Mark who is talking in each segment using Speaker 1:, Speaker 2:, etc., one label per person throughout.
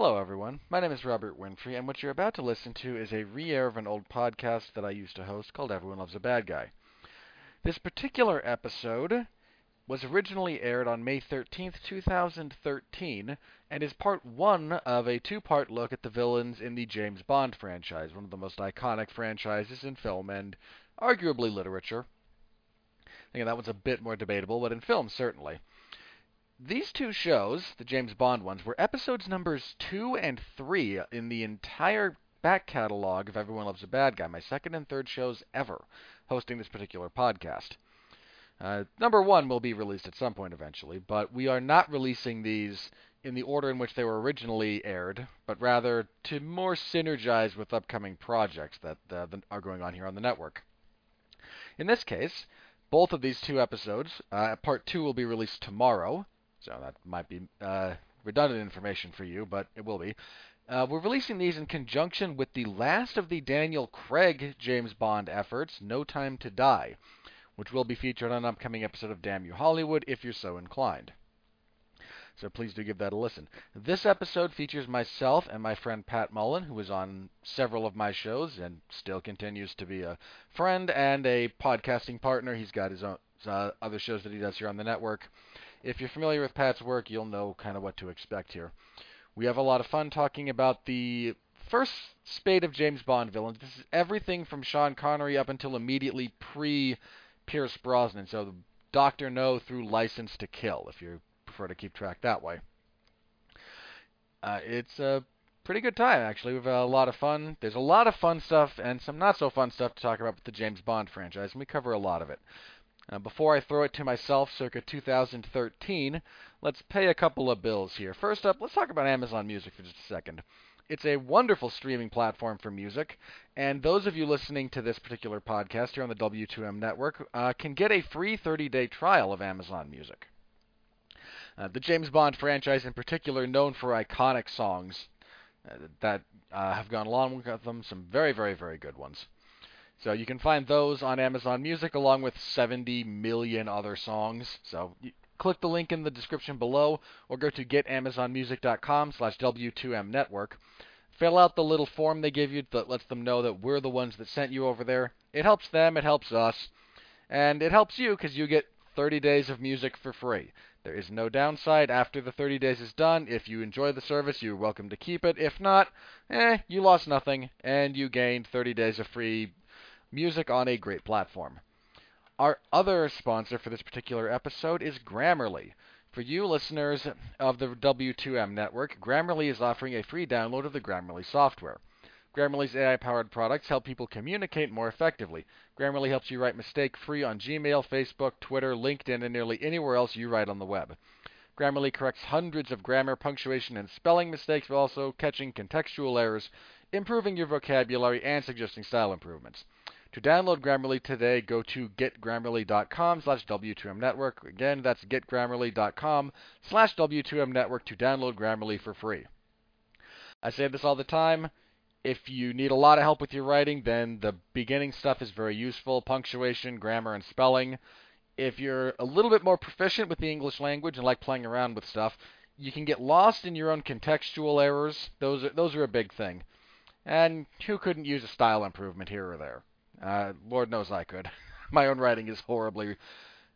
Speaker 1: Hello, everyone. My name is Robert Winfree, and what you're about to listen to is a re air of an old podcast that I used to host called Everyone Loves a Bad Guy. This particular episode was originally aired on May 13th, 2013, and is part one of a two part look at the villains in the James Bond franchise, one of the most iconic franchises in film and arguably literature. I think that one's a bit more debatable, but in film, certainly. These two shows, the James Bond ones, were episodes numbers two and three in the entire back catalog of Everyone Loves a Bad Guy, my second and third shows ever hosting this particular podcast. Uh, number one will be released at some point eventually, but we are not releasing these in the order in which they were originally aired, but rather to more synergize with upcoming projects that uh, are going on here on the network. In this case, both of these two episodes, uh, part two will be released tomorrow, so that might be uh, redundant information for you, but it will be. Uh, we're releasing these in conjunction with the last of the Daniel Craig James Bond efforts, No Time to Die, which will be featured on an upcoming episode of Damn You Hollywood if you're so inclined. So please do give that a listen. This episode features myself and my friend Pat Mullin, who was on several of my shows and still continues to be a friend and a podcasting partner. He's got his own uh, other shows that he does here on the network. If you're familiar with Pat's work, you'll know kind of what to expect here. We have a lot of fun talking about the first spate of James Bond villains. This is everything from Sean Connery up until immediately pre Pierce Brosnan. So Doctor No through License to Kill, if you prefer to keep track that way. Uh, it's a pretty good time actually. We've had a lot of fun. There's a lot of fun stuff and some not so fun stuff to talk about with the James Bond franchise, and we cover a lot of it. Uh, before I throw it to myself circa 2013, let's pay a couple of bills here. First up, let's talk about Amazon Music for just a second. It's a wonderful streaming platform for music, and those of you listening to this particular podcast here on the W2M network uh, can get a free 30 day trial of Amazon Music. Uh, the James Bond franchise, in particular, known for iconic songs uh, that uh, have gone along with them, some very, very, very good ones. So you can find those on Amazon Music along with 70 million other songs. So click the link in the description below or go to getamazonmusic.com slash W2M network. Fill out the little form they give you that lets them know that we're the ones that sent you over there. It helps them, it helps us, and it helps you because you get 30 days of music for free. There is no downside after the 30 days is done. If you enjoy the service, you're welcome to keep it. If not, eh, you lost nothing and you gained 30 days of free music on a great platform. Our other sponsor for this particular episode is Grammarly. For you listeners of the W2M network, Grammarly is offering a free download of the Grammarly software. Grammarly's AI powered products help people communicate more effectively. Grammarly helps you write mistake free on Gmail, Facebook, Twitter, LinkedIn, and nearly anywhere else you write on the web. Grammarly corrects hundreds of grammar, punctuation, and spelling mistakes while also catching contextual errors, improving your vocabulary, and suggesting style improvements. To download Grammarly today, go to getgrammarly.com slash W2M Again, that's getgrammarly.com slash W2M to download Grammarly for free. I say this all the time. If you need a lot of help with your writing, then the beginning stuff is very useful punctuation, grammar, and spelling. If you're a little bit more proficient with the English language and like playing around with stuff, you can get lost in your own contextual errors. Those are, those are a big thing. And who couldn't use a style improvement here or there? Uh, Lord knows I could. My own writing is horribly,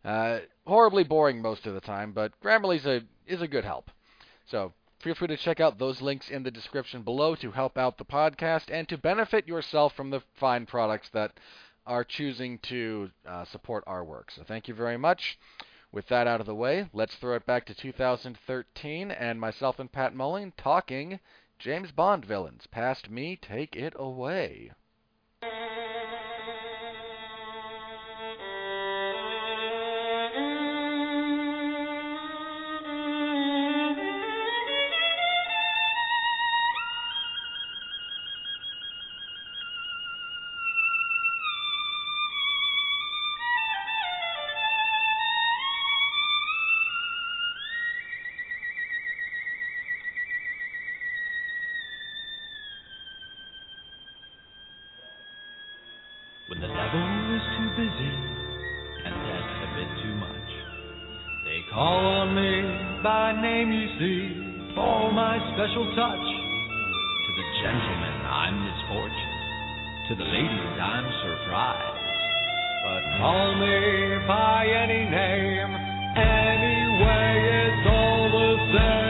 Speaker 1: uh, horribly boring most of the time, but Grammarly's a is a good help. So feel free to check out those links in the description below to help out the podcast and to benefit yourself from the fine products that are choosing to uh, support our work. So thank you very much. With that out of the way, let's throw it back to 2013 and myself and Pat Mullin talking James Bond villains. Past me, take it away.
Speaker 2: By name, you see. all my special touch. To the gentlemen, I'm misfortune. To the ladies, I'm surprise. But call me by any name, anyway, it's all the same.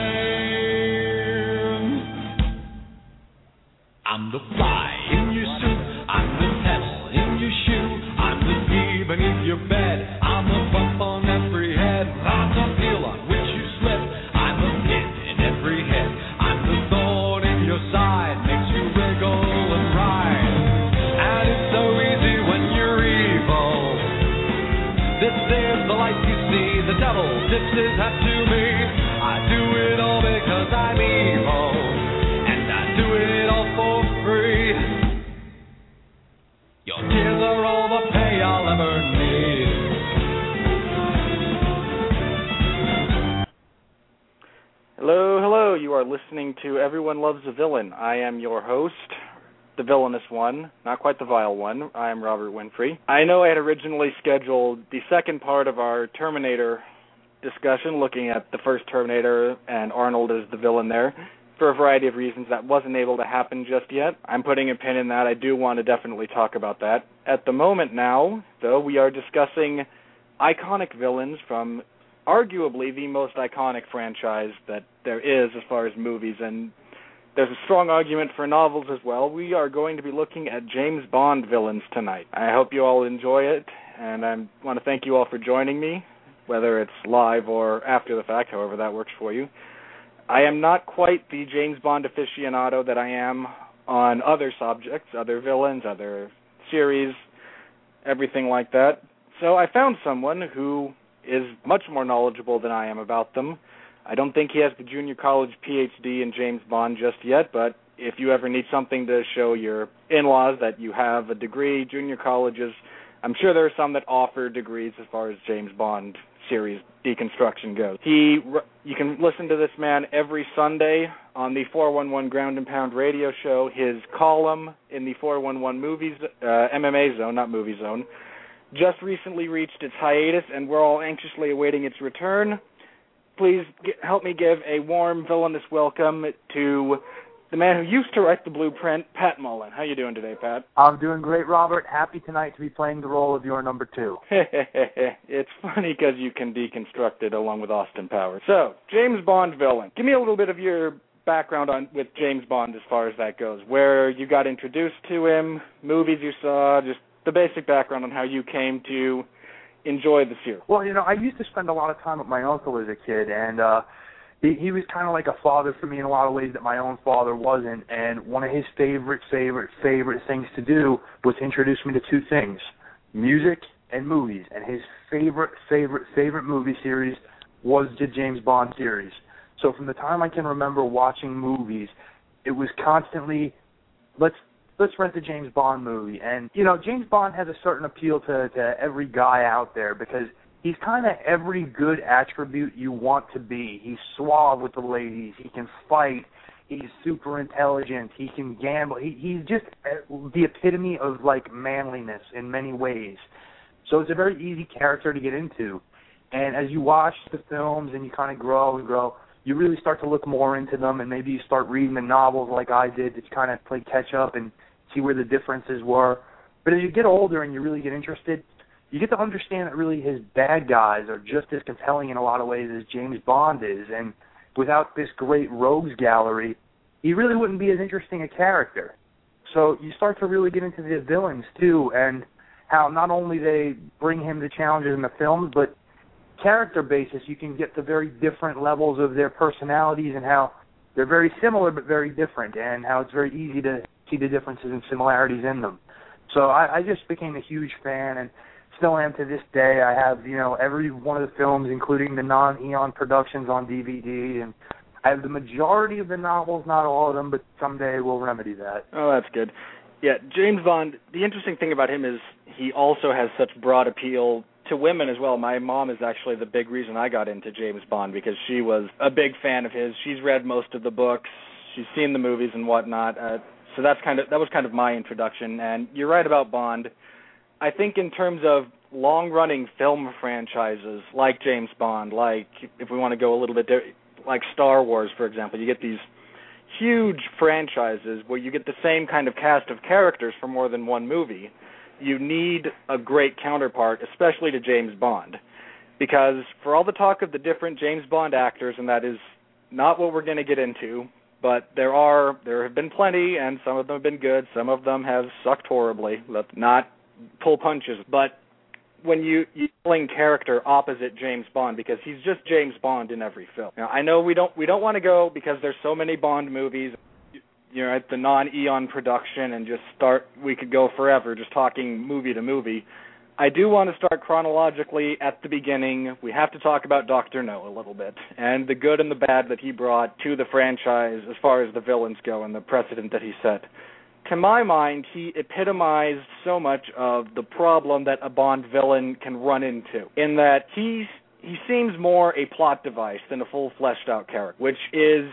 Speaker 2: I'm the fly I'm.
Speaker 3: Hello, hello. You are listening to Everyone Loves a Villain. I am your host, the villainous one, not quite the vile one. I am Robert Winfree. I know I had originally scheduled the second part of our Terminator discussion, looking at the first Terminator and Arnold as the villain there. For a variety of reasons, that wasn't able to happen just yet. I'm putting a pin in that. I do want to definitely talk about that. At the moment now, though, we are discussing iconic villains from arguably the most iconic franchise that there is as far as movies, and there's a strong argument for novels as well. We are going to be looking at James Bond villains tonight. I hope you all enjoy it, and I want to thank you all for joining me, whether it's live or after the fact, however that works for you. I am not quite the James Bond aficionado that I am on other subjects, other villains, other series, everything like that. So I found someone who is much more knowledgeable than I am about them. I don't think he has the junior college PhD in James Bond just yet, but if you ever need something to show your in-laws that you have a degree, junior colleges, I'm sure there are some that offer degrees as far as James Bond series deconstruction goes. He you can listen to this man every Sunday on the 411 Ground and Pound radio show. His column in the 411 movies uh, MMA zone, not movie zone, just recently reached its hiatus, and we're all anxiously awaiting its return. Please help me give a warm, villainous welcome to the man who used to write the blueprint, Pat Mullin. How you doing today, Pat?
Speaker 4: I'm doing great, Robert. Happy tonight to be playing the role of your number two.
Speaker 3: it's funny because you can deconstruct it along with Austin Powers. So, James Bond villain. Give me a little bit of your background on with James Bond as far as that goes. Where you got introduced to him, movies you saw, just the basic background on how you came to enjoy the series.
Speaker 4: Well, you know, I used to spend a lot of time with my uncle as a kid, and uh he, he was kind of like a father for me in a lot of ways that my own father wasn't. And one of his favorite, favorite, favorite things to do was introduce me to two things: music and movies. And his favorite, favorite, favorite movie series was the James Bond series. So from the time I can remember watching movies, it was constantly let's let's rent the James Bond movie. And you know, James Bond has a certain appeal to to every guy out there because he's kind of every good attribute you want to be. He's suave with the ladies. He can fight. He's super intelligent. He can gamble. He he's just uh, the epitome of like manliness in many ways. So it's a very easy character to get into. And as you watch the films and you kind of grow and grow, you really start to look more into them and maybe you start reading the novels like I did to kind of play catch up and see where the differences were. But as you get older and you really get interested, you get to understand that really his bad guys are just as compelling in a lot of ways as James Bond is. And without this great rogues gallery, he really wouldn't be as interesting a character. So you start to really get into the villains too, and how not only they bring him the challenges in the films, but character basis, you can get to very different levels of their personalities and how they're very similar but very different, and how it's very easy to see the differences and similarities in them. So I, I just became a huge fan, and still am to this day. I have you know every one of the films, including the non-Eon productions, on DVD, and I have the majority of the novels, not all of them, but someday we'll remedy that.
Speaker 3: Oh, that's good. Yeah, James Bond. The interesting thing about him is he also has such broad appeal to women as well. My mom is actually the big reason I got into James Bond because she was a big fan of his. She's read most of the books. She's seen the movies and whatnot. Uh, so that's kind of that was kind of my introduction. And you're right about Bond. I think in terms of long running film franchises like James Bond, like if we want to go a little bit there, like Star Wars, for example. You get these huge franchises where you get the same kind of cast of characters for more than one movie. You need a great counterpart, especially to James Bond. Because for all the talk of the different James Bond actors, and that is not what we're going to get into, but there are there have been plenty, and some of them have been good. Some of them have sucked horribly. Let's not pull punches, but when you you playing character opposite James Bond because he's just James Bond in every film. Now, I know we don't we don't want to go because there's so many Bond movies, you know, at the non-Eon production and just start. We could go forever just talking movie to movie. I do want to start chronologically at the beginning. We have to talk about Doctor No a little bit and the good and the bad that he brought to the franchise as far as the villains go and the precedent that he set to my mind, he epitomized so much of the problem that a Bond villain can run into, in that he's he seems more a plot device than a full fleshed out character, which is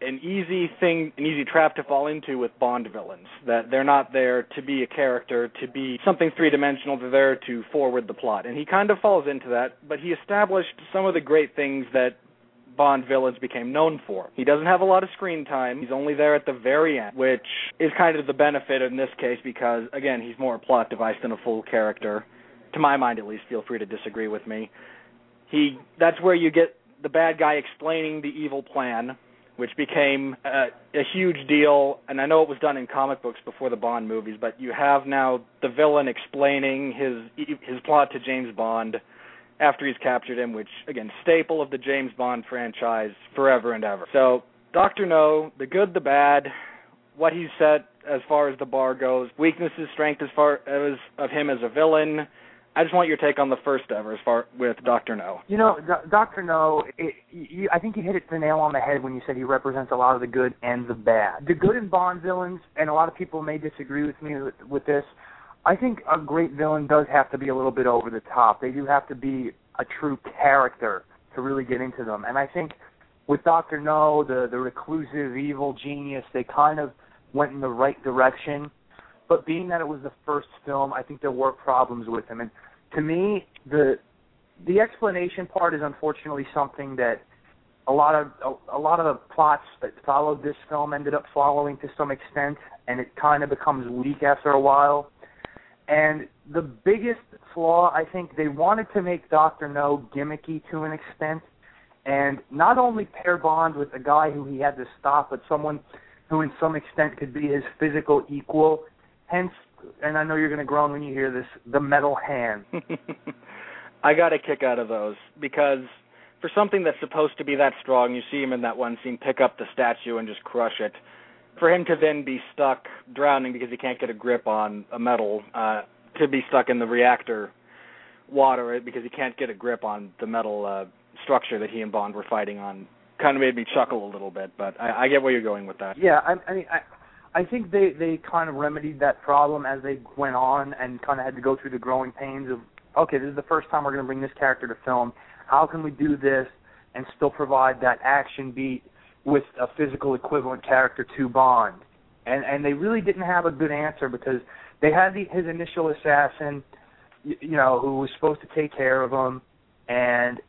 Speaker 3: an easy thing, an easy trap to fall into with Bond villains. That they're not there to be a character, to be something three dimensional. They're there to forward the plot, and he kind of falls into that. But he established some of the great things that Bond villains became known for. He doesn't have a lot of screen time. He's only there at the very end, which is kind of the benefit in this case because again, he's more a plot device than a full character. To my mind at least, feel free to disagree with me. He that's where you get the bad guy explaining the evil plan, which became a, a huge deal and I know it was done in comic books before the Bond movies, but you have now the villain explaining his his plot to James Bond after he's captured him, which again, staple of the James Bond franchise forever and ever. So, Doctor No, the good, the bad, what he's set as far as the bar goes, weaknesses, strength as far as of him as a villain. I just want your take on the first ever as far with Doctor No.
Speaker 4: You know, Doctor No, it, you, I think you hit it the nail on the head when you said he represents a lot of the good and the bad. The good in Bond villains, and a lot of people may disagree with me with, with this. I think a great villain does have to be a little bit over the top. They do have to be a true character to really get into them. And I think with Doctor No, the the reclusive evil genius, they kind of went in the right direction. But being that it was the first film, I think there were problems with him. And to me, the the explanation part is unfortunately something that a lot of a, a lot of the plots that followed this film ended up following to some extent, and it kind of becomes weak after a while. And the biggest flaw, I think, they wanted to make Doctor No gimmicky to an extent, and not only pair Bond with a guy who he had to stop, but someone who, in some extent, could be his physical equal. Hence, and I know you're going to groan when you hear this, the metal hand.
Speaker 3: I got a kick out of those because for something that's supposed to be that strong, you see him in that one scene pick up the statue and just crush it for him to then be stuck drowning because he can't get a grip on a metal, uh, to be stuck in the reactor water because he can't get a grip on the metal uh, structure that he and Bond were fighting on, kind of made me chuckle a little bit. But I, I get where you're going with that.
Speaker 4: Yeah, I, I mean, I, I think they they kind of remedied that problem as they went on and kind of had to go through the growing pains of okay, this is the first time we're going to bring this character to film. How can we do this and still provide that action beat with a physical equivalent character to Bond, and and they really didn't have a good answer because they had the, his initial assassin, you, know, who was supposed to take care of him, and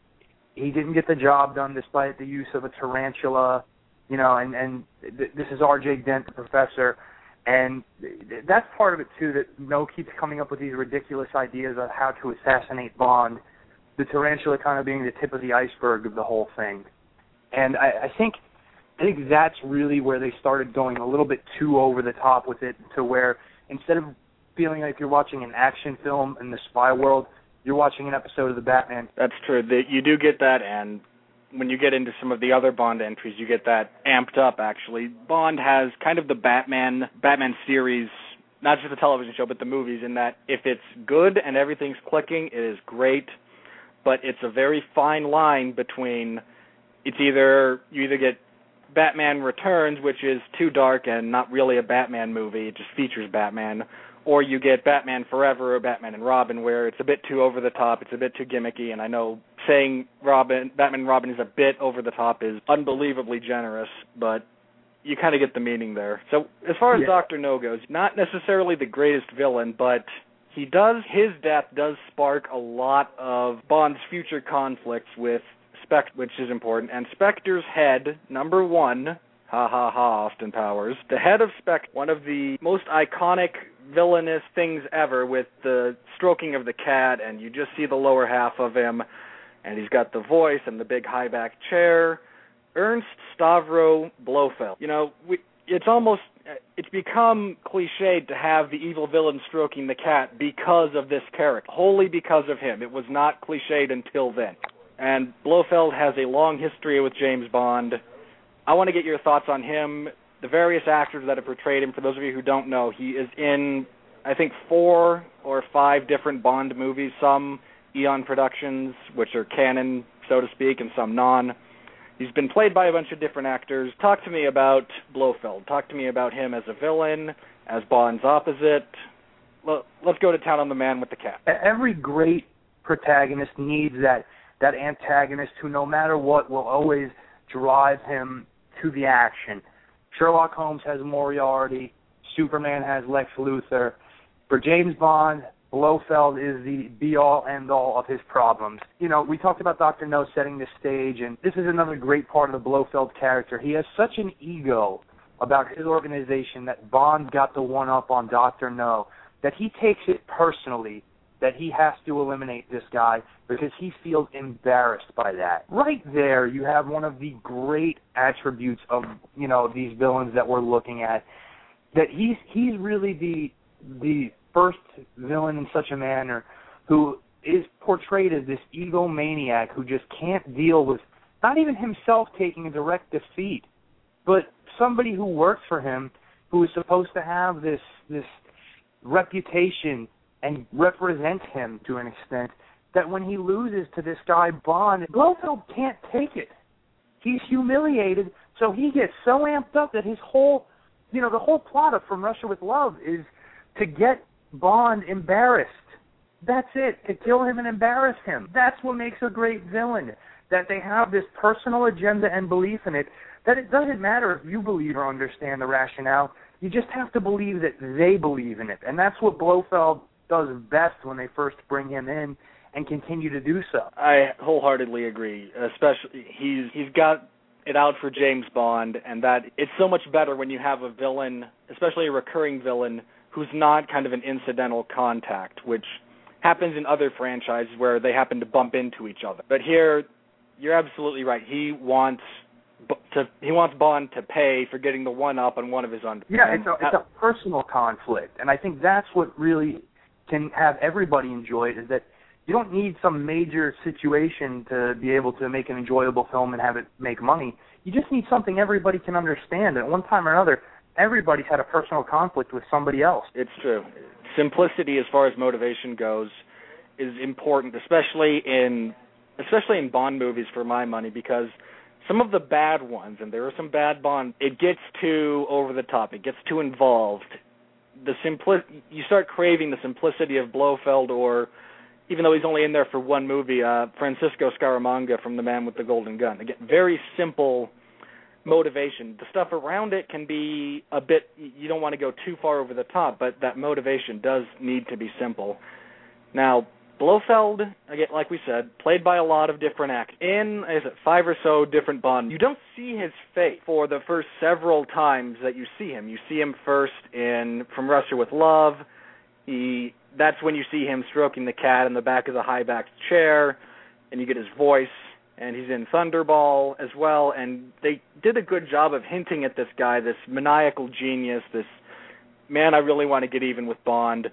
Speaker 4: he didn't get the job done despite the use of a tarantula, you know, and and th- this is R.J. Dent, the professor, and th- that's part of it too. That No keeps coming up with these ridiculous ideas of how to assassinate Bond. The tarantula kind of being the tip of the iceberg of the whole thing, and I, I think I think that's really where they started going a little bit too over the top with it, to where instead of feeling like you're watching an action film in the spy world, you're watching an episode of the Batman.
Speaker 3: That's true. You do get that, and when you get into some of the other Bond entries, you get that amped up. Actually, Bond has kind of the Batman Batman series, not just the television show, but the movies. In that, if it's good and everything's clicking, it is great. But it's a very fine line between it's either you either get Batman Returns, which is too dark and not really a Batman movie. It just features Batman. Or you get Batman Forever or Batman and Robin, where it's a bit too over the top, it's a bit too gimmicky, and I know saying Robin, Batman and Robin is a bit over the top is unbelievably generous, but you kind of get the meaning there. So as far as
Speaker 4: Yeah.
Speaker 3: Doctor No goes, not necessarily the greatest villain, but he does his death does spark a lot of Bond's future conflicts with Spectre, which is important, and Spectre's head, number one, ha ha ha, Austin Powers, the head of Spectre, one of the most iconic villainous things ever with the stroking of the cat, and you just see the lower half of him, and he's got the voice and the big high back chair. Ernst Stavro Blofeld. You know, we, it's almost it's become cliched to have the evil villain stroking the cat because of this character, wholly because of him. It was not cliched until then. And Blofeld has a long history with James Bond. I want to get your thoughts on him, the various actors that have portrayed him. For those of you who don't know, he is in, I think, four or five different Bond movies, some Eon Productions, which are canon, so to speak, and some non. He's been played by a bunch of different actors. Talk to me about Blofeld. Talk to me about him as a villain, as Bond's opposite. Let's go to town on the man with the cat.
Speaker 4: Every great protagonist needs that that antagonist who, no matter what, will always drive him to the action. Sherlock Holmes has Moriarty. Superman has Lex Luthor. For James Bond, Blofeld is the be all end all of his problems. You know, we talked about Dr. No setting the stage, and this is another great part of the Blofeld character. He has such an ego about his organization that Bond got the one up on Dr. No, that he takes it personally that he has to eliminate this guy because he feels embarrassed by that. Right there, you have one of the great attributes of you know these villains that we're looking at. That he's he's really the the first villain in such a manner who is portrayed as this egomaniac who just can't deal with not even himself taking a direct defeat, but somebody who works for him who is supposed to have this this reputation and represent him to an extent that when he loses to this guy Bond, Blofeld can't take it. He's humiliated, so he gets so amped up that his whole, you know, the whole plot of From Russia with Love is to get Bond embarrassed. That's it. To kill him and embarrass him. That's what makes a great villain. That they have this personal agenda and belief in it. That it doesn't matter if you believe or understand the rationale. You just have to believe that they believe in it. And that's what Blofeld does best when they first bring him in and continue to do so.
Speaker 3: I wholeheartedly agree. Especially he's he's got it out for James Bond and that it's so much better when you have a villain, especially a recurring villain who's not kind of an incidental contact, which happens in other franchises where they happen to bump into each other. But here, you're absolutely right. He wants to he wants Bond to pay for getting the one up on one of his under.
Speaker 4: Yeah, it's a it's a personal conflict, and I think that's what really can have everybody enjoy it. Is that you don't need some major situation to be able to make an enjoyable film and have it make money. You just need something everybody can understand. At one time or another, everybody's had a personal conflict with somebody else.
Speaker 3: It's true. Simplicity as far as motivation goes is important, especially in especially in Bond movies for my money because some of the bad ones and there are some bad Bond it gets too over the top. It gets too involved. The simpli- you start craving the simplicity of Blofeld or even though he's only in there for one movie, uh Francisco Scaramanga from The Man with the Golden Gun. Again, very simple motivation. The stuff around it can be a bit you don't want to go too far over the top, but that motivation does need to be simple. Now, Blofeld, again, like we said, played by a lot of different actors. In is it five or so different Bond. You don't see his face for the first several times that you see him. You see him first in From Russia with Love. He that's when you see him stroking the cat in the back of the high backed chair, and you get his voice and he's in Thunderball as well. And they did a good job of hinting at this guy, this maniacal genius, this man I really want to get even with Bond.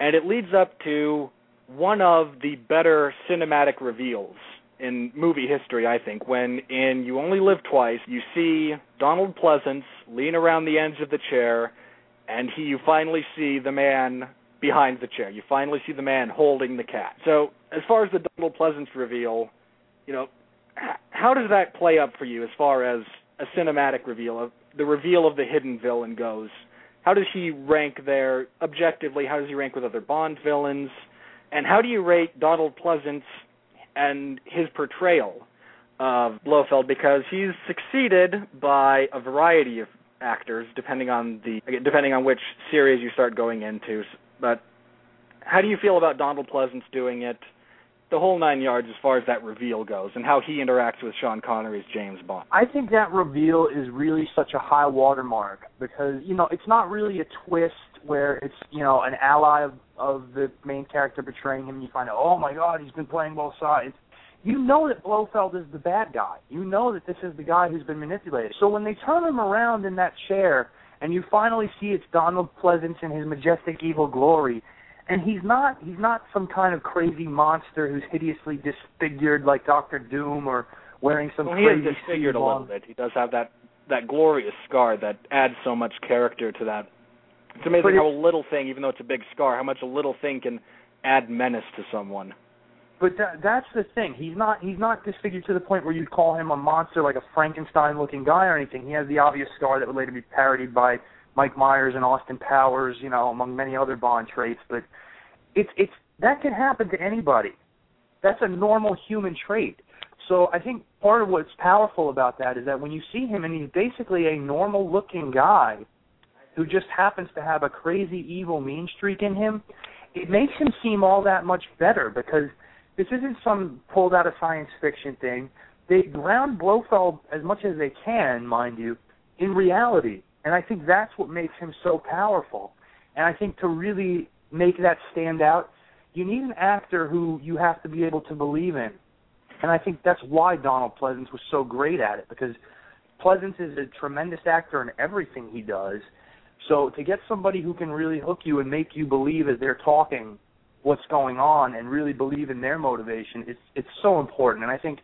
Speaker 3: And it leads up to one of the better cinematic reveals in movie history, I think, when in You Only Live Twice, you see Donald Pleasence lean around the edge of the chair, and he you finally see the man behind the chair. You finally see the man holding the cat. So, as far as the Donald Pleasence reveal, you know, how does that play up for you as far as a cinematic reveal of the reveal of the hidden villain goes? How does he rank there objectively? How does he rank with other Bond villains? And how do you rate Donald Pleasence and his portrayal of Blofeld? Because he's succeeded by a variety of actors, depending on the depending on which series you start going into. But how do you feel about Donald Pleasence doing it? The whole nine yards as far as that reveal goes, and how he interacts with Sean Connery's James Bond.
Speaker 4: I think that reveal is really such a high watermark because you know it's not really a twist where it's you know an ally of, of the main character betraying him. and You find out, oh my God, he's been playing both sides. You know that Blofeld is the bad guy. You know that this is the guy who's been manipulated. So when they turn him around in that chair and you finally see it's Donald Pleasence in his majestic evil glory, and he's not he's not some kind of crazy monster who's hideously disfigured like Doctor Doom or wearing some
Speaker 3: well, he
Speaker 4: crazy
Speaker 3: is disfigured a little
Speaker 4: on.
Speaker 3: bit. He does have that that glorious scar that adds so much character to that. It's amazing
Speaker 4: But
Speaker 3: how a little thing, even though it's a big scar, how much a little thing can add menace to someone.
Speaker 4: But that, that's the thing. He's not he's not disfigured to the point where you'd call him a monster like a Frankenstein-looking guy or anything. He has the obvious scar that would later be parodied by Mike Myers and Austin Powers, you know, among many other Bond traits. But it's it's that can happen to anybody. That's a normal human trait. So I think part of what's powerful about that is that when you see him and he's basically a normal-looking guy who just happens to have a crazy evil mean streak in him, it makes him seem all that much better because this isn't some pulled out of science fiction thing. They ground Blofeld as much as they can, mind you, in reality. And I think that's what makes him so powerful. And I think to really make that stand out, you need an actor who you have to be able to believe in. And I think that's why Donald Pleasence was so great at it because Pleasence is a tremendous actor in everything he does. So to get somebody who can really hook you and make you believe as they're talking what's going on and really believe in their motivation, it's it's so important. And I think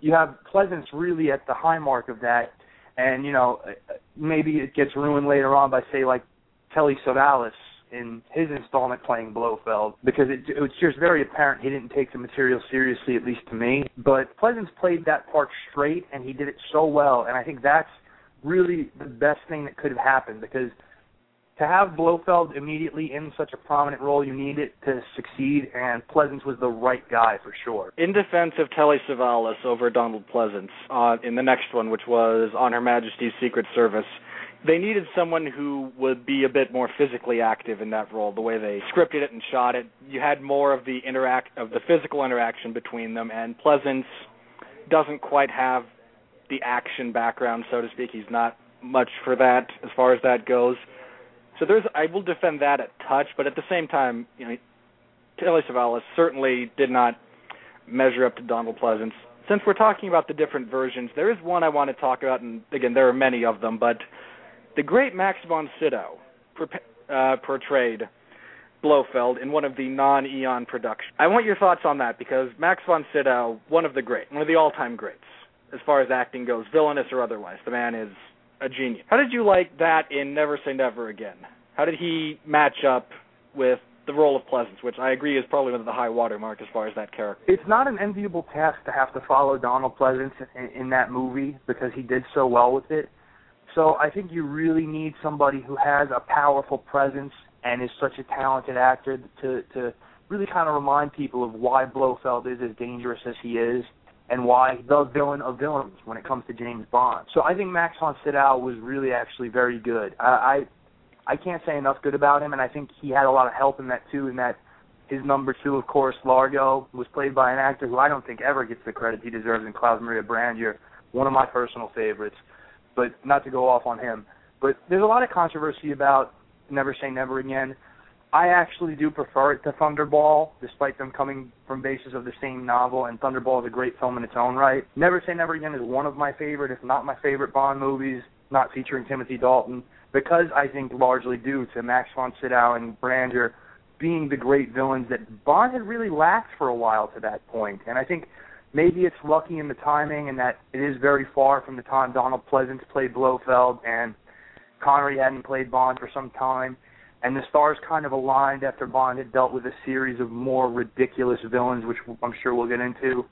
Speaker 4: you have Pleasence really at the high mark of that. And you know, maybe it gets ruined later on by say like Telly Savalas in his installment playing Blofeld because it, it was just very apparent he didn't take the material seriously, at least to me. But Pleasence played that part straight, and he did it so well. And I think that's really the best thing that could have happened because to have Blofeld immediately in such a prominent role, you need it to succeed, and Pleasence was the right guy for sure.
Speaker 3: In defense of Telly Savalas over Donald Pleasence uh, in the next one, which was On Her Majesty's Secret Service, they needed someone who would be a bit more physically active in that role. The way they scripted it and shot it, you had more of the interact of the physical interaction between them, and Pleasence doesn't quite have the action background, so to speak. He's not much for that as far as that goes. So there's I will defend that a touch, but at the same time, you know, Telly Savalas certainly did not measure up to Donald Pleasence. Since we're talking about the different versions, there is one I want to talk about, and again, there are many of them, but the great Max von Sydow uh, portrayed Blofeld in one of the non-Eon productions. I want your thoughts on that because Max von Sydow, one of the great, one of the all-time greats as far as acting goes, villainous or otherwise. The man is a genius. How did you like that in Never Say Never Again? How did he match up with the role of Pleasence, which I agree is probably one of the high watermark as far as that character?
Speaker 4: It's not an enviable task to have to follow Donald Pleasence in, in that movie because he did so well with it. So I think you really need somebody who has a powerful presence and is such a talented actor to to really kind of remind people of why Blofeld is as dangerous as he is and why the villain of villains when it comes to James Bond. So I think Max von Sydow was really actually very good. I, I I can't say enough good about him, and I think he had a lot of help in that too. In that his number two, of course, Largo, was played by an actor who I don't think ever gets the credit he deserves in Klaus Maria Brandauer, one of my personal favorites. But not to go off on him. But there's a lot of controversy about Never Say Never Again. I actually do prefer it to Thunderball, despite them coming from bases of the same novel, and Thunderball is a great film in its own right. Never Say Never Again is one of my favorite, if not my favorite Bond movies, not featuring Timothy Dalton, because I think largely due to Max von Sydow and Brandauer being the great villains that Bond had really lacked for a while to that point. And I think maybe it's lucky in the timing and that it is very far from the time Donald Pleasence played Blofeld and Connery hadn't played Bond for some time and the stars kind of aligned after Bond had dealt with a series of more ridiculous villains, which I'm sure we'll get into.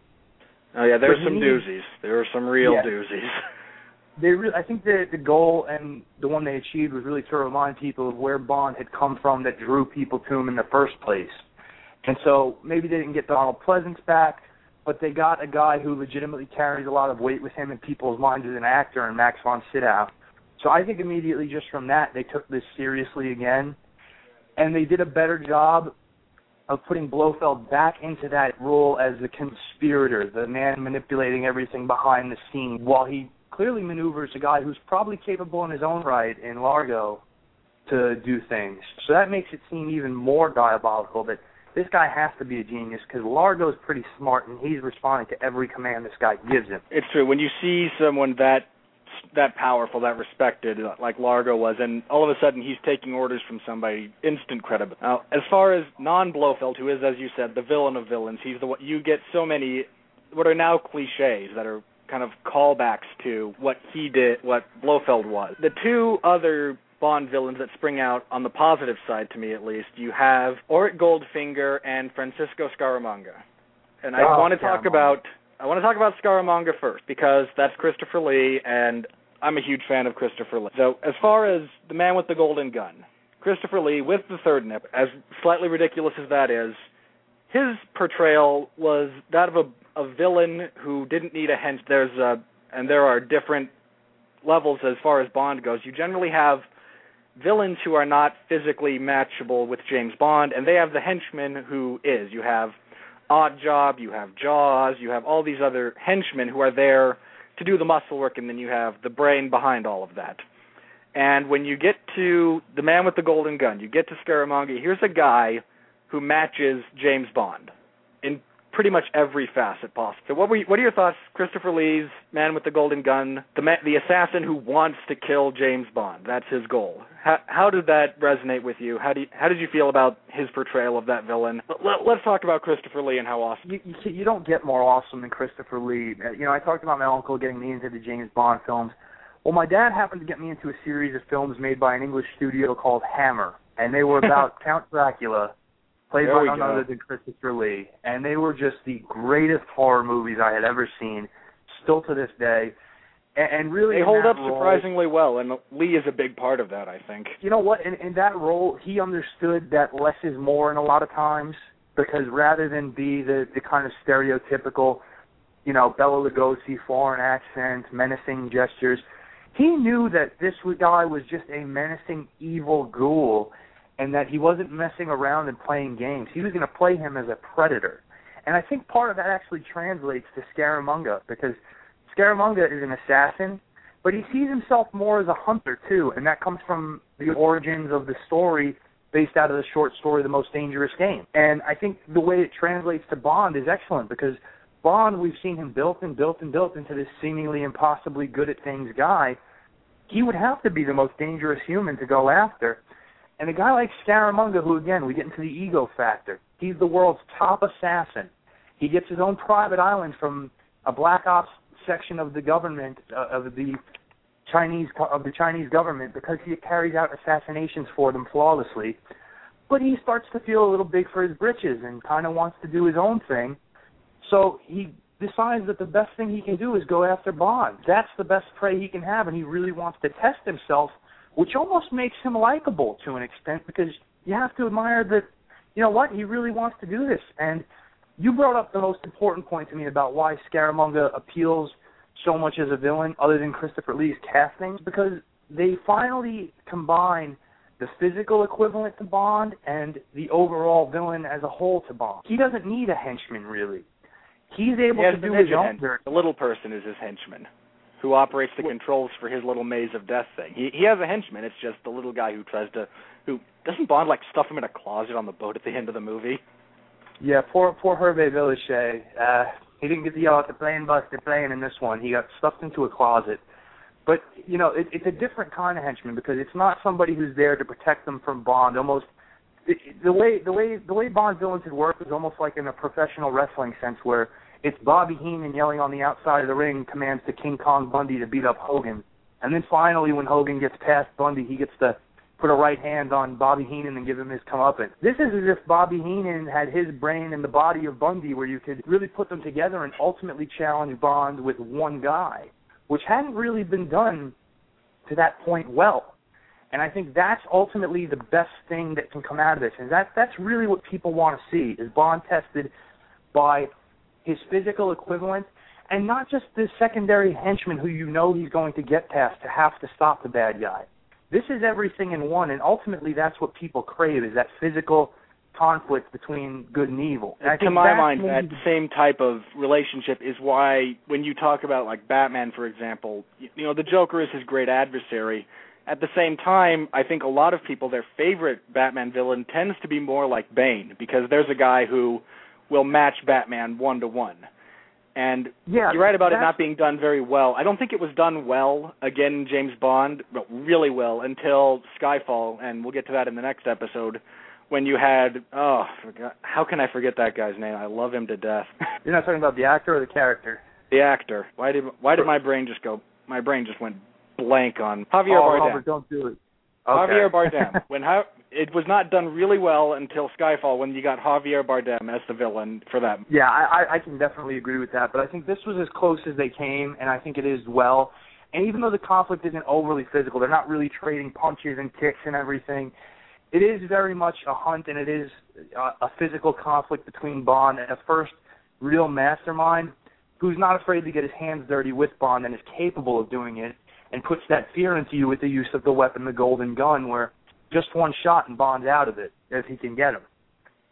Speaker 3: Oh yeah, there's some doozies. There are some real
Speaker 4: Yeah.
Speaker 3: doozies.
Speaker 4: They I think the the goal and the one they achieved was really to remind people of where Bond had come from that drew people to him in the first place. And so maybe they didn't get Donald Pleasence back, but they got a guy who legitimately carries a lot of weight with him in people's minds as an actor, and Max von Sydow. So I think immediately just from that they took this seriously again, and they did a better job of putting Blofeld back into that role as the conspirator, the man manipulating everything behind the scenes, while he clearly maneuvers a guy who's probably capable in his own right in Largo to do things. So that makes it seem even more diabolical that this guy has to be a genius because Largo's pretty smart and he's responding to every command this guy gives him.
Speaker 3: It's true. When you see someone that that powerful, that respected, like Largo was, and all of a sudden he's taking orders from somebody, instant credibility. Now, as far as non-Blofeld, who is, as you said, the villain of villains, he's the one you get so many what are now cliches that are kind of callbacks to what he did, what Blofeld was. The two other Bond villains that spring out on the positive side to me at least. You have Auric Goldfinger and Francisco Scaramanga. And I
Speaker 4: Oh,
Speaker 3: want to talk about I want to talk about Scaramanga first because that's Christopher Lee and I'm a huge fan of Christopher Lee. So, as far as the man with the golden gun, Christopher Lee with the third nip, as slightly ridiculous as that is, his portrayal was that of a, a villain who didn't need a hench. There's a, and there are different levels as far as Bond goes. You generally have villains who are not physically matchable with James Bond, and they have the henchman who is. You have Oddjob, you have Jaws, you have all these other henchmen who are there to do the muscle work, and then you have the brain behind all of that. And when you get to the man with the golden gun, you get to Scaramanga. Here's a guy who matches James Bond in pretty much every facet possible. So, what were you, what are your thoughts, Christopher Lee's man with the golden gun, the ma- the assassin who wants to kill James Bond? That's his goal. How how did that resonate with you? How do you, how did you feel about his portrayal of that villain? Let, let's talk about Christopher Lee and how awesome.
Speaker 4: You, you you don't get more awesome than Christopher Lee. Uh, You know, I talked about my uncle getting me into the James Bond films. Well, my dad happened to get me into a series of films made by an English studio called Hammer, and they were about Count Dracula, played
Speaker 3: There
Speaker 4: by none other than Christopher Lee, and they were just the greatest horror movies I had ever seen, still to this day. And, and really,
Speaker 3: They hold up
Speaker 4: role-
Speaker 3: surprisingly well, and Lee is a big part of that, I think.
Speaker 4: you know what? In, in that role, he understood that less is more in a lot of times because rather than be the the kind of stereotypical, you know, Bela Lugosi foreign accent, menacing gestures, he knew that this guy was just a menacing evil ghoul, and that he wasn't messing around and playing games. He was going to play him as a predator, and I think part of that actually translates to Scaramanga because Scaramanga is an assassin but he sees himself more as a hunter too, and that comes from the origins of the story based out of the short story The Most Dangerous Game. And I think the way it translates to Bond is excellent because Bond, we've seen him built and built and built into this seemingly impossibly good at things guy. He would have to be the most dangerous human to go after. And a guy like Scaramanga, who again, we get into the ego factor, he's the world's top assassin. He gets his own private island from a black ops section of the government uh, of the Chinese of the Chinese government because he carries out assassinations for them flawlessly. But he starts to feel a little big for his britches and kind of wants to do his own thing. So he decides that the best thing he can do is go after Bond. That's the best prey he can have, and he really wants to test himself, which almost makes him likable to an extent because you have to admire that, you know what, he really wants to do this. And you brought up the most important point to me about why Scaramanga appeals so much as a villain, other than Christopher Lee's casting, because they finally combine the physical equivalent to Bond and the overall villain as a whole to Bond. He doesn't need a henchman really. He's able
Speaker 3: He
Speaker 4: to do his own
Speaker 3: The little person is his henchman, who operates the controls for his little maze of death thing. He he has a henchman. It's just the little guy who tries to who doesn't Bond like stuff him in a closet on the boat at the end of the movie.
Speaker 4: Yeah, poor poor Hervé Villechaize. Uh, he didn't get to yell at the plane busted plane in this one. He got stuffed into a closet. But you know, it, it's a different kind of henchman because it's not somebody who's there to protect them from Bond. Almost the, the way the way the way Bond villains would work is almost like in a professional wrestling sense, where it's Bobby Heenan yelling on the outside of the ring commands to King Kong Bundy to beat up Hogan, and then finally when Hogan gets past Bundy, he gets to put a right hand on Bobby Heenan and give him his comeuppance. This is as if Bobby Heenan had his brain and the body of Bundy, where you could really put them together and ultimately challenge Bond with one guy, which hadn't really been done to that point well. And I think that's ultimately the best thing that can come out of this, and that that's really what people want to see is Bond tested by his physical equivalent, and not just the secondary henchman who you know he's going to get past to have to stop the bad guy. This is everything in one, and ultimately that's what people crave is that physical conflict between good and evil. And
Speaker 3: to my mind, that same type of relationship is why when you talk about like Batman, for example, you, you know the Joker is his great adversary. At the same time, I think a lot of people their favorite Batman villain tends to be more like Bane because there's a guy who will match Batman one to one. And
Speaker 4: yeah,
Speaker 3: you're right about it not being done very well. I don't think it was done well again in James Bond, but really well until Skyfall, and we'll get to that in the next episode. When you had oh, forgot, how can I forget that guy's name? I love him to death.
Speaker 4: You're not talking about the actor or the character.
Speaker 3: the actor. Why did why did my brain just go? My brain just went blank on Javier
Speaker 4: oh,
Speaker 3: Bardem.
Speaker 4: Robert, don't do it. Okay.
Speaker 3: Javier Bardem. when how it was not done really well until Skyfall when you got Javier Bardem as the villain for that.
Speaker 4: Yeah, I, I can definitely agree with that, but I think this was as close as they came, and I think it is well. And even though the conflict isn't overly physical, they're not really trading punches and kicks and everything. It is very much a hunt, and it is a, a physical conflict between Bond and a first real mastermind who's not afraid to get his hands dirty with Bond and is capable of doing it, and puts that fear into you with the use of the weapon, the golden gun, where just one shot and Bond's out of it if he can get him.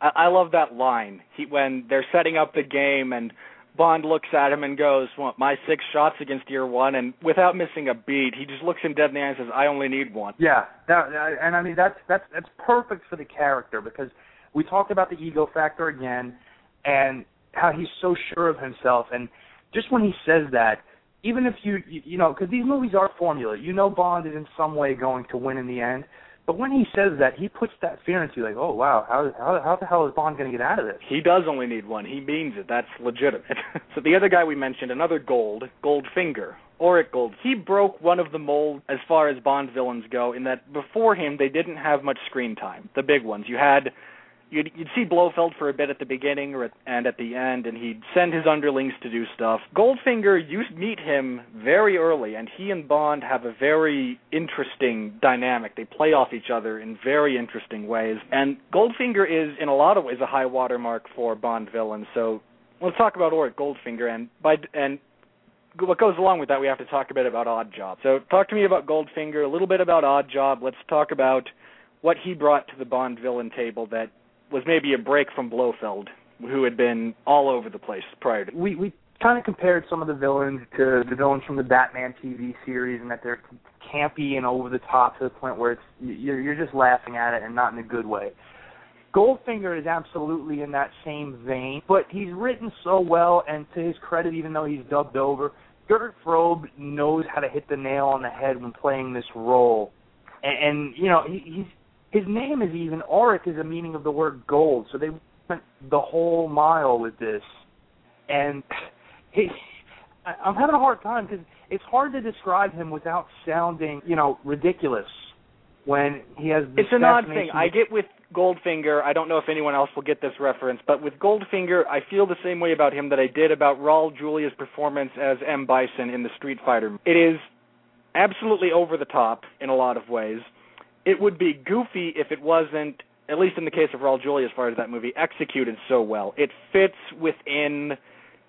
Speaker 3: I, I love that line. He when they're setting up the game and Bond looks at him and goes, "What? My six shots against your one?" And without missing a beat, he just looks him dead in the eye and says, "I only need one."
Speaker 4: Yeah, that, and I mean that's that's that's perfect for the character because we talked about the ego factor again, and how he's so sure of himself, and just when he says that, even if you you, you know, because these movies are formula, you know Bond is in some way going to win in the end, but when he says that, he puts that fear into you, like, oh wow, how how how the hell is Bond going to get out of this?
Speaker 3: He does only need one. He means it. That's legitimate. so the other guy we mentioned, another Gold, Goldfinger, Auric Gold. He broke one of the molds as far as Bond villains go, in that before him they didn't have much screen time. The big ones. You had you'd, you'd see Blofeld for a bit at the beginning at, and at the end, and he'd send his underlings to do stuff. Goldfinger, you meet him very early, and he and Bond have a very interesting dynamic. They play off each other in very interesting ways, and Goldfinger is, in a lot of ways, a high watermark for Bond villains. So let's talk about Auric Goldfinger, and by and what goes along with that, we have to talk a bit about Oddjob. So talk to me about Goldfinger, a little bit about Oddjob. Let's talk about what he brought to the Bond villain table that was maybe a break from Blofeld, who had been all over the place prior to.
Speaker 4: we we kind of compared some of the villains to the villains from the Batman TV series, and that they're campy and over the top to the point where it's you're you're just laughing at it and not in a good way. Goldfinger is absolutely in that same vein, but he's written so well, and to his credit, even though he's dubbed over, Gert Frobe knows how to hit the nail on the head when playing this role, and, and you know he, he's his name is even Auric is a meaning of the word gold, so they went the whole mile with this, and he. I'm having a hard time because it's hard to describe him without sounding, you know, ridiculous when he has. This
Speaker 3: It's an odd thing. I get with Goldfinger. I don't know if anyone else will get this reference, but with Goldfinger, I feel the same way about him that I did about Raul Julia's performance as M. Bison in the Street Fighter. It is absolutely over the top in a lot of ways. It would be goofy if it wasn't, at least in the case of Raul Julia, as far as that movie, executed so well. It fits within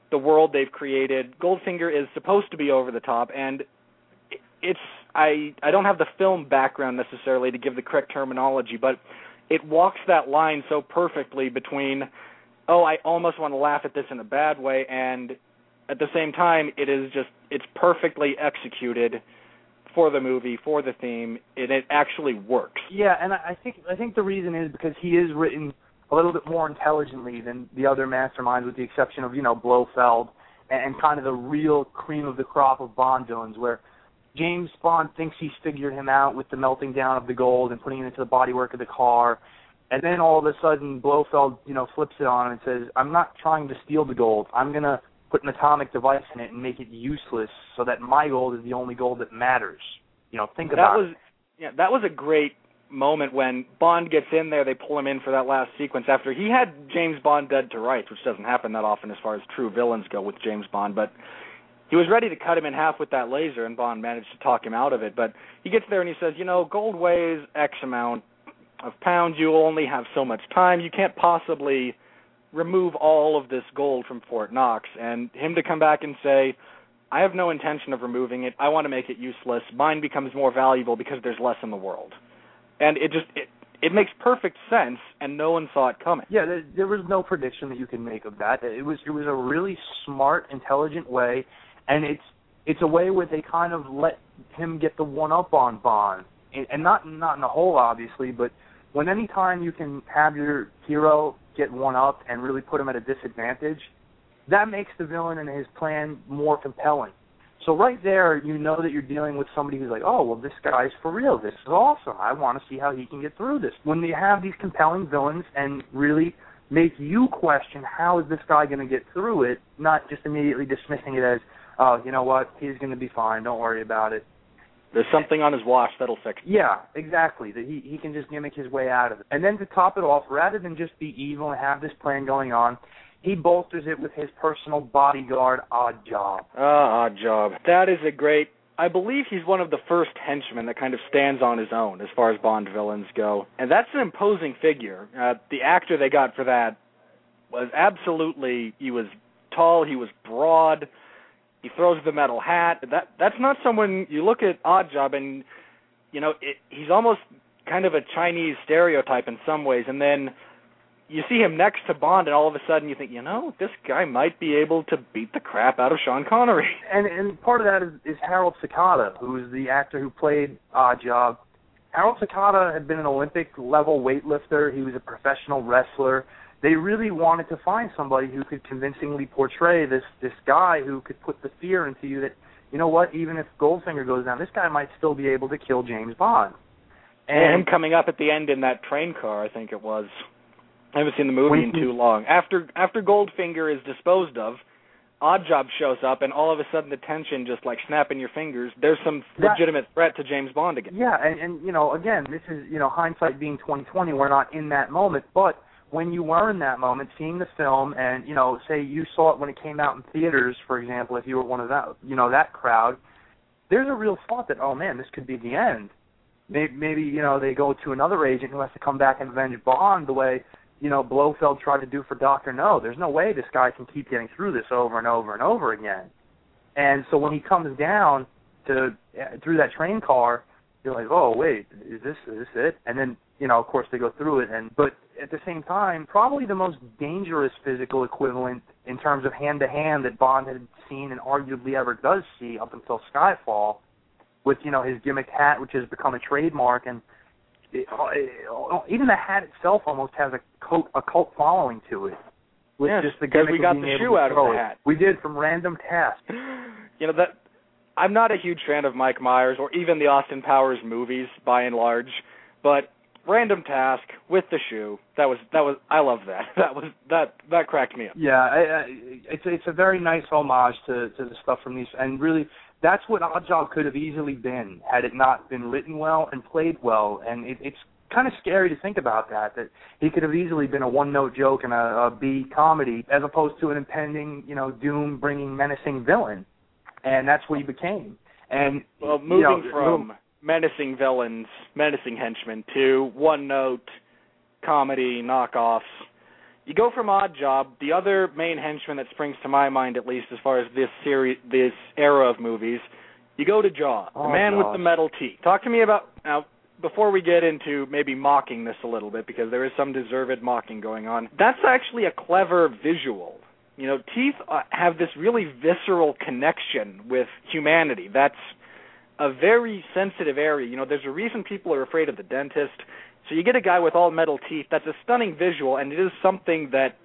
Speaker 3: the world they've created. Goldfinger is supposed to be over the top, and it's I I don't have the film background necessarily to give the correct terminology, but it walks that line so perfectly between oh I almost want to laugh at this in a bad way and at the same time it is just it's perfectly executed for the movie for the theme and it actually works.
Speaker 4: Yeah, and I think I think the reason is because he is written a little bit more intelligently than the other masterminds, with the exception of you know Blofeld and, and kind of the real cream of the crop of Bond villains, where James Bond thinks he's figured him out with the melting down of the gold and putting it into the bodywork of the car, and then all of a sudden Blofeld you know flips it on and says, "I'm not trying to steal the gold. I'm gonna put an atomic device in it and make it useless so that my gold is the only gold that matters." You know, think
Speaker 3: that
Speaker 4: about
Speaker 3: was
Speaker 4: it.
Speaker 3: yeah that was a great moment when Bond gets in there they pull him in for that last sequence after he had James Bond dead to rights which doesn't happen that often as far as true villains go with James Bond but he was ready to cut him in half with that laser and Bond managed to talk him out of it but he gets there and he says you know gold weighs x amount of pounds you only have so much time you can't possibly remove all of this gold from Fort Knox and him to come back and say I have no intention of removing it. I want to make it useless. Mine becomes more valuable because there's less in the world. And it just it it makes perfect sense, and no one saw it coming.
Speaker 4: Yeah, there, there was no prediction that you can make of that. It was it was a really smart, intelligent way, and it's it's a way where they kind of let him get the one up on Bond, and, not not in a hole, obviously, but when any time you can have your hero get one up and really put him at a disadvantage, that makes the villain and his plan more compelling. So right there, you know that you're dealing with somebody who's like, oh, well, this guy's for real. This is awesome. I want to see how he can get through this. When they have these compelling villains and really make you question how is this guy going to get through it, not just immediately dismissing it as, oh, you know what, he's going to be fine. Don't worry about it.
Speaker 3: There's something on his watch that'll fix it.
Speaker 4: Yeah, exactly. That he he can just gimmick his way out of it. And then to top it off, rather than just be evil and have this plan going on, he bolsters it with his personal bodyguard, Oddjob.
Speaker 3: Ah, Oddjob. That is a great. I believe he's one of the first henchmen that kind of stands on his own as far as Bond villains go, and that's an imposing figure. Uh, the actor they got for that was absolutely. He was tall. He was broad. He throws the metal hat. That that's not someone you look at Oddjob and you know it, he's almost kind of a Chinese stereotype in some ways, and then you see him next to Bond, and all of a sudden you think, you know, this guy might be able to beat the crap out of Sean Connery.
Speaker 4: And and part of that is, is Harold Sakata, who is the actor who played Oddjob. Harold Sakata had been an Olympic level weightlifter. He was a professional wrestler. They really wanted to find somebody who could convincingly portray this this guy who could put the fear into you that you know what, even if Goldfinger goes down, this guy might still be able to kill James Bond.
Speaker 3: And him coming up at the end in that train car, I think it was. I haven't seen the movie in too long. After after Goldfinger is disposed of, Oddjob shows up, and all of a sudden the tension just like snapping your fingers. There's some
Speaker 4: That-
Speaker 3: legitimate threat to James Bond again.
Speaker 4: Yeah, and, and you know, again, this is you know hindsight being 2020. We're not in that moment, but when you were in that moment, seeing the film, and you know, say you saw it when it came out in theaters, for example, if you were one of that, you know, that crowd, there's a real thought that, oh man, this could be the end. Maybe, maybe you know they go to another agent who has to come back and avenge Bond the way you know Blofeld tried to do for Doctor No. There's no way this guy can keep getting through this over and over and over again. And so when he comes down to uh, through that train car, you're like, oh wait, is this is this it? And then you know, of course, they go through it. And but at the same time, probably the most dangerous physical equivalent in terms of hand to hand that Bond had seen and arguably ever does see up until Skyfall, with you know his gimmick hat, which has become a trademark, and it, it, even the hat itself almost has a cult, a cult following to it. With
Speaker 3: Yes,
Speaker 4: just the gimmick
Speaker 3: we got the shoe out of the
Speaker 4: it.
Speaker 3: hat.
Speaker 4: We did from random task.
Speaker 3: You know that I'm not a huge fan of Mike Myers or even the Austin Powers movies by and large, but Random Task with the shoe that was that was I love that that was that that cracked me up.
Speaker 4: Yeah, I, I, it's it's a very nice homage to to the stuff from these, and really that's what Oddjob could have easily been had it not been written well and played well, and it, it's kind of scary to think about that that he could have easily been a one note joke and a, a B comedy as opposed to an impending you know doom bringing menacing villain, and that's what he became. And
Speaker 3: Well,
Speaker 4: you
Speaker 3: moving
Speaker 4: know,
Speaker 3: from menacing villains, menacing henchmen to one note comedy knockoffs. You go from Oddjob, the other main henchman that springs to my mind, at least as far as this series, this era of movies. You go to Jaw, the
Speaker 4: Oh,
Speaker 3: man with the metal teeth. Talk to me about now. Before we get into maybe mocking this a little bit, because there is some deserved mocking going on, that's actually a clever visual. You know, teeth uh, have this really visceral connection with humanity. That's a very sensitive area. You know, there's a reason people are afraid of the dentist. So you get a guy with all metal teeth. That's a stunning visual, and it is something that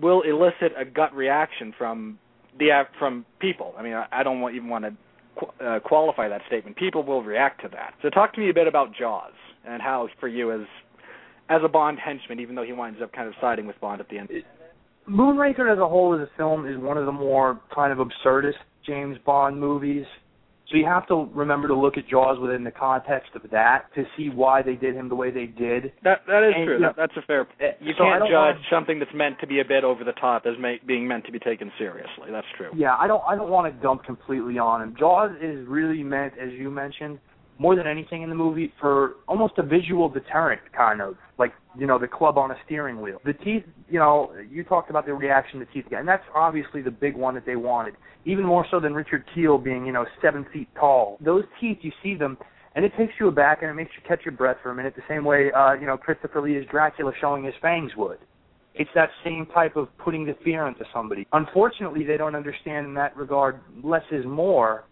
Speaker 3: will elicit a gut reaction from the from people. I mean, I, I don't want, even want to qu- uh, qualify that statement. People will react to that. So talk to me a bit about Jaws and how, for you as as a Bond henchman, even though he winds up kind of siding with Bond at the end.
Speaker 4: Moonraker as a whole as a film is one of the more kind of absurdist James Bond movies. So you have to remember to look at Jaws within the context of that to see why they did him the way they did.
Speaker 3: That that is
Speaker 4: And,
Speaker 3: true.
Speaker 4: you know,
Speaker 3: that's a fair.
Speaker 4: eh,
Speaker 3: You
Speaker 4: so
Speaker 3: can't judge
Speaker 4: wanna-
Speaker 3: something that's meant to be a bit over the top as ma- being meant to be taken seriously. That's true.
Speaker 4: Yeah, I don't I don't want to dump completely on him. Jaws is really meant, as you mentioned, more than anything in the movie for almost a visual deterrent kind of like you know the club on a steering wheel. The teeth, you know, you talked about the reaction to teeth, and that's obviously the big one that they wanted, even more so than Richard Kiel being you know seven feet tall. Those teeth, you see them, and it takes you aback and it makes you catch your breath for a minute, the same way uh, you know Christopher Lee's Dracula showing his fangs would. It's that same type of putting the fear into somebody. Unfortunately, they don't understand in that regard. Less is more,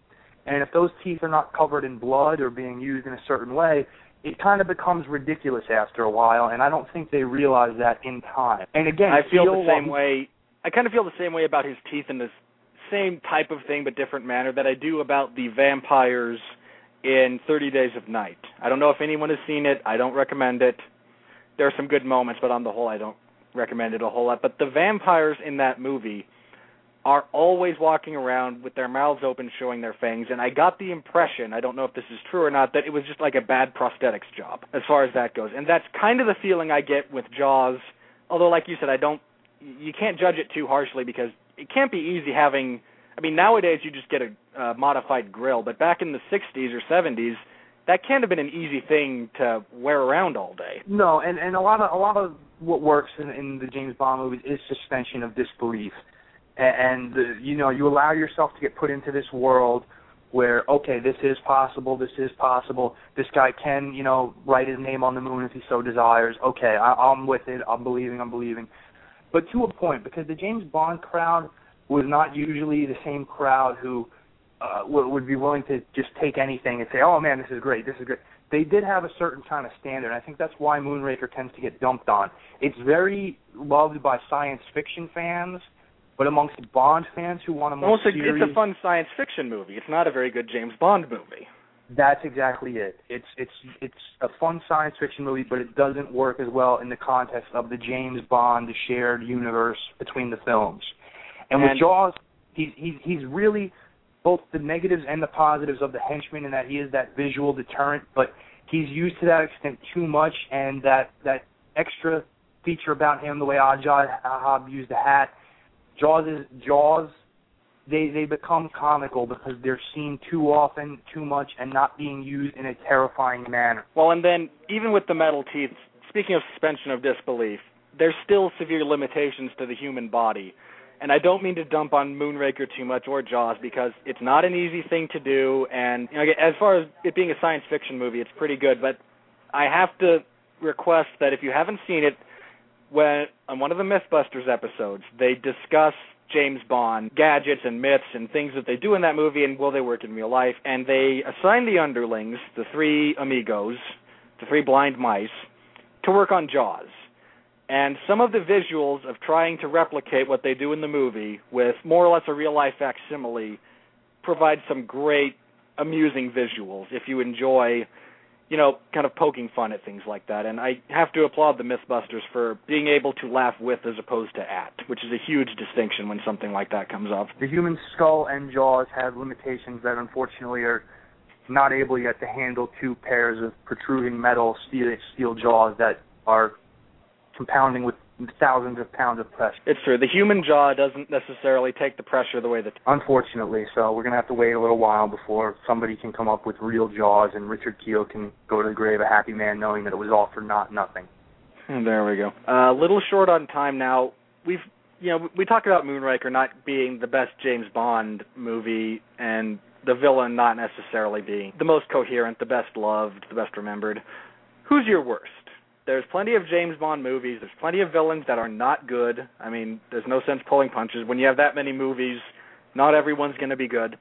Speaker 4: and if those teeth are not covered in blood or being used in a certain way, it kind of becomes ridiculous after a while, and I don't think they realize that in time. And again,
Speaker 3: I feel the same way. I kind of feel the same way about his teeth in this same type of thing but different manner that I do about the vampires in 30 Days of Night. I don't know if anyone has seen it. I don't recommend it. There are some good moments, but on the whole, I don't recommend it a whole lot. But the vampires in that movie are always walking around with their mouths open showing their fangs and I got the impression, I don't know if this is true or not, that it was just like a bad prosthetics job as far as that goes. And that's kind of the feeling I get with Jaws. Although like you said, I don't you can't judge it too harshly because it can't be easy having I mean nowadays you just get a uh, modified grill, but back in the 60s or 70s that can't have been an easy thing to wear around all day.
Speaker 4: No, and and a lot of a lot of what works in, in the James Bond movies is suspension of disbelief and, and uh, you know you allow yourself to get put into this world where okay this is possible this is possible. This guy can you know write his name on the moon if he so desires. Okay I, i'm with it. I'm believing. I'm believing. But to a point because the james bond crowd was not usually the same crowd who uh, would, would be willing to just take anything and say oh man this is great. This is great. They did have a certain kind of standard. I think that's why Moonraker tends to get dumped on. It's very loved by science fiction fans, but amongst Bond fans who want a more
Speaker 3: well, it's
Speaker 4: serious,
Speaker 3: a, it's a fun science fiction movie. It's not a very good James Bond movie.
Speaker 4: That's exactly it. It's it's it's a fun science fiction movie, but it doesn't work as well in the context of the James Bond, the shared universe between the films. And,
Speaker 3: And-
Speaker 4: with Jaws, he's he's he's really both the negatives and the positives of the henchman in that he is that visual deterrent, but he's used to that extent too much, and that that extra feature about him, the way Ajay Ahab used the hat, Jaws is Jaws. They they become comical because they're seen too often, too much, and not being used in a terrifying manner.
Speaker 3: Well, and then even with the metal teeth, speaking of suspension of disbelief, there's still severe limitations to the human body. And I don't mean to dump on Moonraker too much or Jaws because it's not an easy thing to do. And you know, as far as it being a science fiction movie, it's pretty good. But I have to request that if you haven't seen it, when on one of the MythBusters episodes, they discuss James Bond gadgets and myths and things that they do in that movie and will they work in real life. And they assign the underlings, the three amigos, the three blind mice, to work on Jaws. And some of the visuals of trying to replicate what they do in the movie with more or less a real life facsimile provide some great, amusing visuals if you enjoy, you know, kind of poking fun at things like that. And I have to applaud the Mythbusters for being able to laugh with as opposed to at, which is a huge distinction when something like that comes up.
Speaker 4: The human skull and jaws have limitations that unfortunately are not able yet to handle two pairs of protruding metal steel steel jaws that are compounding with thousands of pounds of pressure.
Speaker 3: It's true. The human jaw doesn't necessarily take the pressure the way that
Speaker 4: Unfortunately, so we're gonna have to wait a little while before somebody can come up with real jaws and Richard Kiel can go to the grave a happy man knowing that it was all for not nothing.
Speaker 3: There we go. A uh, little short on time now. We've you know we talked about Moonraker not being the best James Bond movie and the villain not necessarily being the most coherent, the best loved, the best remembered. Who's your worst? There's plenty of James Bond movies. There's plenty of villains that are not good. I mean, there's no sense pulling punches. When you have that many movies, not everyone's going to be good.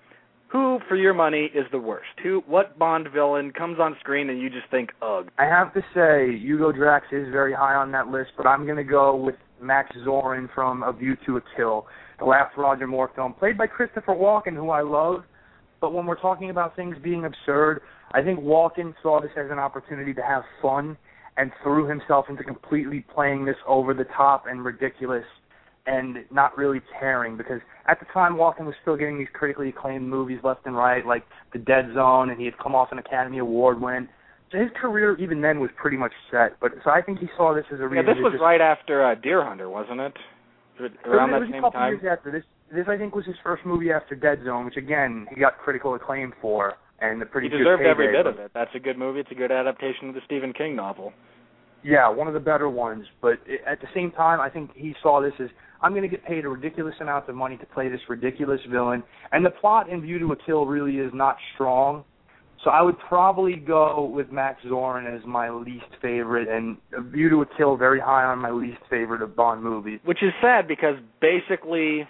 Speaker 3: Who, for your money, is the worst? Who, what Bond villain comes on screen and you just think, ugh?
Speaker 4: I have to say, Hugo Drax is very high on that list, but I'm going to go with Max Zorin from A View to a Kill, the last Roger Moore film, played by Christopher Walken, who I love. But when we're talking about things being absurd, I think Walken saw this as an opportunity to have fun and threw himself into completely playing this over the top and ridiculous and not really caring because at the time Walken was still getting these critically acclaimed movies left and right, like The Dead Zone, and he had come off an Academy Award win. So his career even then was pretty much set. But so I think he saw this as a
Speaker 3: Yeah, this was
Speaker 4: just,
Speaker 3: right after uh, Deer Hunter, wasn't it? Around
Speaker 4: it
Speaker 3: that
Speaker 4: was a
Speaker 3: same
Speaker 4: couple
Speaker 3: time.
Speaker 4: years after this. This I think was his first movie after Dead Zone, which again he got critical acclaim for, and a pretty
Speaker 3: He
Speaker 4: good
Speaker 3: deserved every bit of it. That's a good movie. It's a good adaptation of the Stephen King novel.
Speaker 4: Yeah, one of the better ones. But at the same time, I think he saw this as I'm going to get paid a ridiculous amount of money to play this ridiculous villain. And the plot in View to a Kill really is not strong, So I would probably go with Max Zorin as my least favorite, and View to a Kill very high on my least favorite of Bond movies.
Speaker 3: Which is sad because basically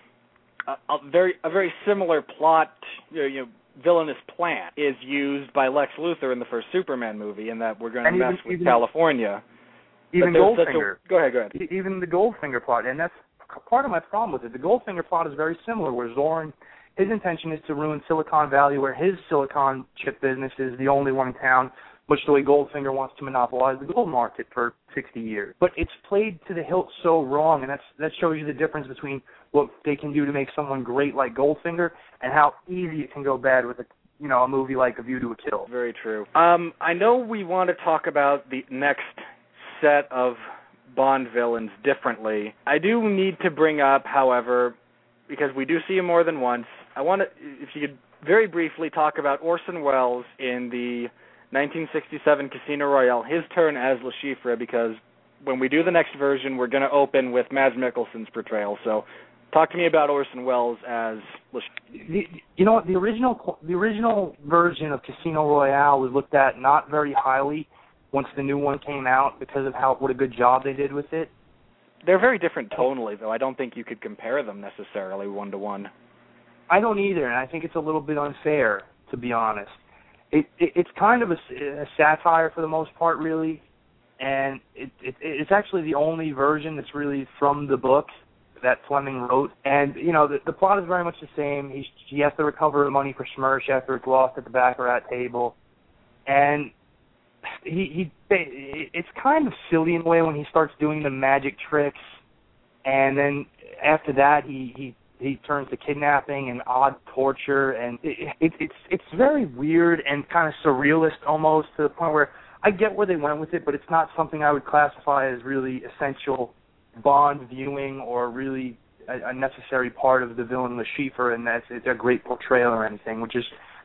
Speaker 3: a, a very a very similar plot, you know, you know, villainous plan is used by Lex Luthor in the first Superman movie, in that we're going to
Speaker 4: And
Speaker 3: mess
Speaker 4: even-
Speaker 3: with
Speaker 4: even-
Speaker 3: California.
Speaker 4: Even
Speaker 3: such a-
Speaker 4: Goldfinger.
Speaker 3: go ahead, go ahead.
Speaker 4: Even the Goldfinger plot, and that's part of my problem with it. The Goldfinger plot is very similar, where Zorin, his intention is to ruin Silicon Valley, where his silicon chip business is the only one in town, much the way Goldfinger wants to monopolize the gold market for 60 years. But it's played to the hilt so wrong, and that's that shows you the difference between what they can do to make someone great like Goldfinger, and how easy it can go bad with a you know a movie like A View to a Kill.
Speaker 3: Very true. Um, I know we want to talk about the next set of Bond villains differently. I do need to bring up, however, because we do see him more than once. I want to, if you could very briefly talk about Orson Welles in the 1967 Casino Royale, his turn as Le Chiffre, because when we do the next version, we're going to open with Mads Mikkelsen's portrayal. So, talk to me about Orson Welles as Le Chiffre.
Speaker 4: the, you know the original the original version of Casino Royale was looked at not very highly once the new one came out because of how what a good job they did with it.
Speaker 3: They're very different tonally, though. I don't think you could compare them necessarily one to one.
Speaker 4: I don't either, and I think it's a little bit unfair to be honest. It, it it's kind of a, a satire for the most part, really, and it, it it's actually the only version that's really from the book that Fleming wrote. And you know the, the plot is very much the same. He he has to recover the money for Smersh after it's lost at the baccarat table, and he he it's kind of silly in a way when he starts doing the magic tricks, and then after that he he he turns to kidnapping and odd torture, and it, it, it's it's very weird and kind of surrealist almost to the point where I get where they went with it, but it's not something I would classify as really essential Bond viewing or really a, a necessary part of the villain Le and that's it's a great portrayal or anything, which is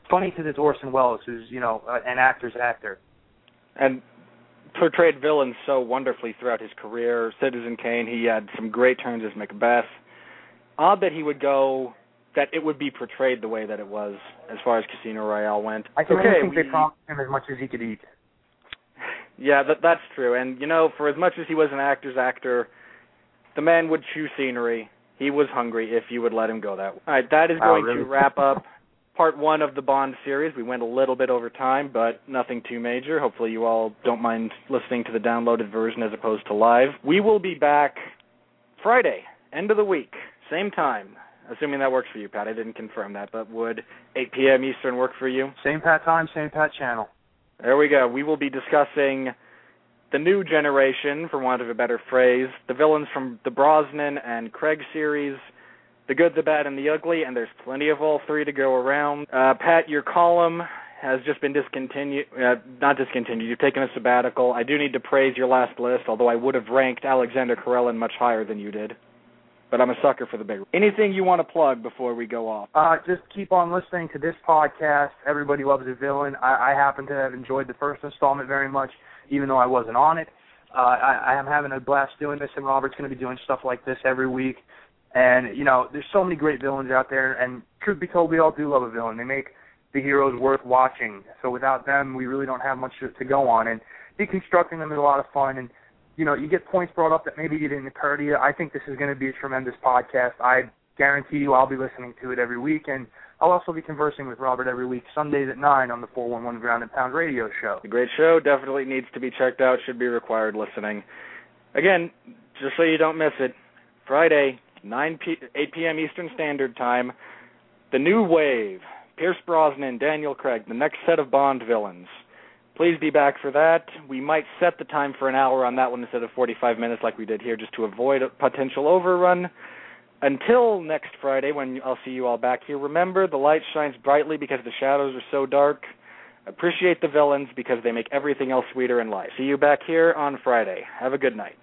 Speaker 4: funny because it's Orson Welles, who's you know an actor's actor.
Speaker 3: and portrayed villains so wonderfully throughout his career. Citizen Kane, he had some great turns as Macbeth. Odd that he would go that it would be portrayed the way that it was as far as Casino Royale went.
Speaker 4: I can
Speaker 3: okay,
Speaker 4: only think
Speaker 3: we-
Speaker 4: they promised him as much as he could eat.
Speaker 3: yeah, that that's true. And you know, for as much as he was an actor's actor, the man would chew scenery. He was hungry if you would let him go that way. All right, that is going
Speaker 4: really?
Speaker 3: to wrap up part one of the Bond series. We went a little bit over time, but nothing too major. Hopefully, you all don't mind listening to the downloaded version as opposed to live. We will be back Friday, end of the week, same time. Assuming that works for you, Pat. I didn't confirm that, but would 8 p.m. Eastern work for you?
Speaker 4: Same Pat time, same Pat channel.
Speaker 3: There we go. We will be discussing the new generation, for want of a better phrase, the villains from the Brosnan and Craig series, the good, the bad, and the ugly, and there's plenty of all three to go around. Uh, Pat, your column has just been discontinued, uh, not discontinued, you've taken a sabbatical. I do need to praise your last list, although I would have ranked Alexander Karelin much higher than you did. But I'm a sucker for the big. Anything you want to plug before we go off?
Speaker 4: Uh, just keep on listening to this podcast. Everybody loves a villain. I, I happen to have enjoyed the first installment very much, even though I wasn't on it. Uh, I, I am having a blast doing this, and Robert's going to be doing stuff like this every week. And you know, there's so many great villains out there. And truth be told, we all do love a villain. They make the heroes worth watching. So without them, we really don't have much to, to go on. And deconstructing them is a lot of fun. And you know, you get points brought up that maybe you didn't occur to you. I think this is going to be a tremendous podcast. I guarantee you, I'll be listening to it every week, and I'll also be conversing with Robert every week, Sundays at nine on the 411 Ground and Pound Radio Show.
Speaker 3: A great show. Definitely needs to be checked out. Should be required listening. Again, just so you don't miss it, Friday, 9 p- 8 p.m. Eastern Standard Time, the new wave. Pierce Brosnan, Daniel Craig, the next set of Bond villains. Please be back for that. We might set the time for an hour on that one instead of 45 minutes like we did here just to avoid a potential overrun. Until next Friday when I'll see you all back here, remember the light shines brightly because the shadows are so dark. Appreciate the villains because they make everything else sweeter in life. See you back here on Friday. Have a good night.